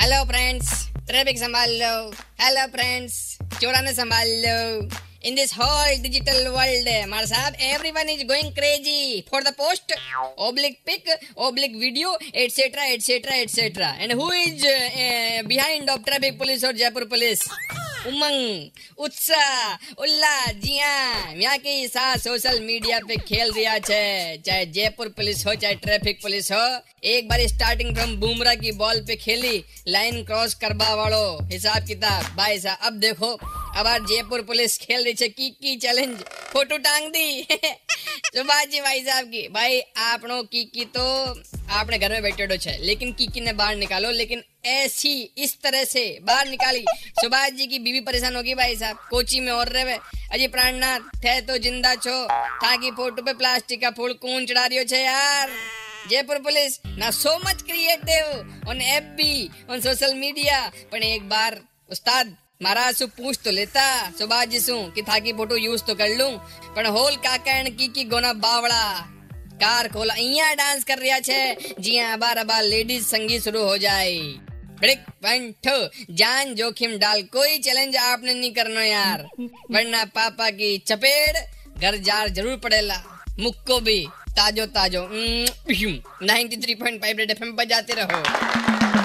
hello friends traffic संभाल लो hello friends चोराने संभाल लो in this whole digital world हमारे साहब every is going crazy for the post oblique pic oblique video etcetera etcetera etcetera and who is behind of traffic police और Jaipur police ઉમંગ ઉત્સાહ ઉલ્લાસ જી હા यहाँ की साथ सोशल मीडिया पे खेल रिया छे चाहे जयपुर पुलिस हो चाहे ट्रैफिक पुलिस हो एक बार स्टार्टिंग फ्रॉम बुमराह की बॉल पे खेली लाइन क्रॉस करवा वालो हिसाब किताब भाई साहब अब देखो अब आज जयपुर पुलिस खेल रही છે की की चैलेंज फोटो टांग दी सुभाषजी भाई साहब की भाई आपनो की की तो आपने घर में बैठे छे लेकिन की ने बाहर निकालो लेकिन ऐसी इस तरह से बाहर निकाली सुभाष जी की बीवी परेशान होगी भाई साहब कोची में और रहे अजी प्राणनाथ थे तो जिंदा छो ताकि फोटो पे प्लास्टिक का फूल कौन चढ़ा रियो छे यार जयपुर पुलिस ना so much creative on FB on social media પણ એક બાર ઉસ્તાદ મારા શું પૂછ તો લેતા સુભાષજી શું કે થાકી ફોટો યુઝ તો કરી લઉં પણ હોલ કાકા એણ કી કી ગોના બાવળા કાર ખોલા અહીંયા ડાન્સ કરી રહ્યા છે જ્યાં અબાર અબાર લેડીઝ સંગીત शुरू हो जाए ब्रेक वन टू जान जोखिम डाल कोई चैलेंज आपने नहीं करना यार वरना पापा की चपेट घर जार जरूर पड़ेला मुक्को भी ताजो ताजो 93.5 रेड एफएम बजाते रहो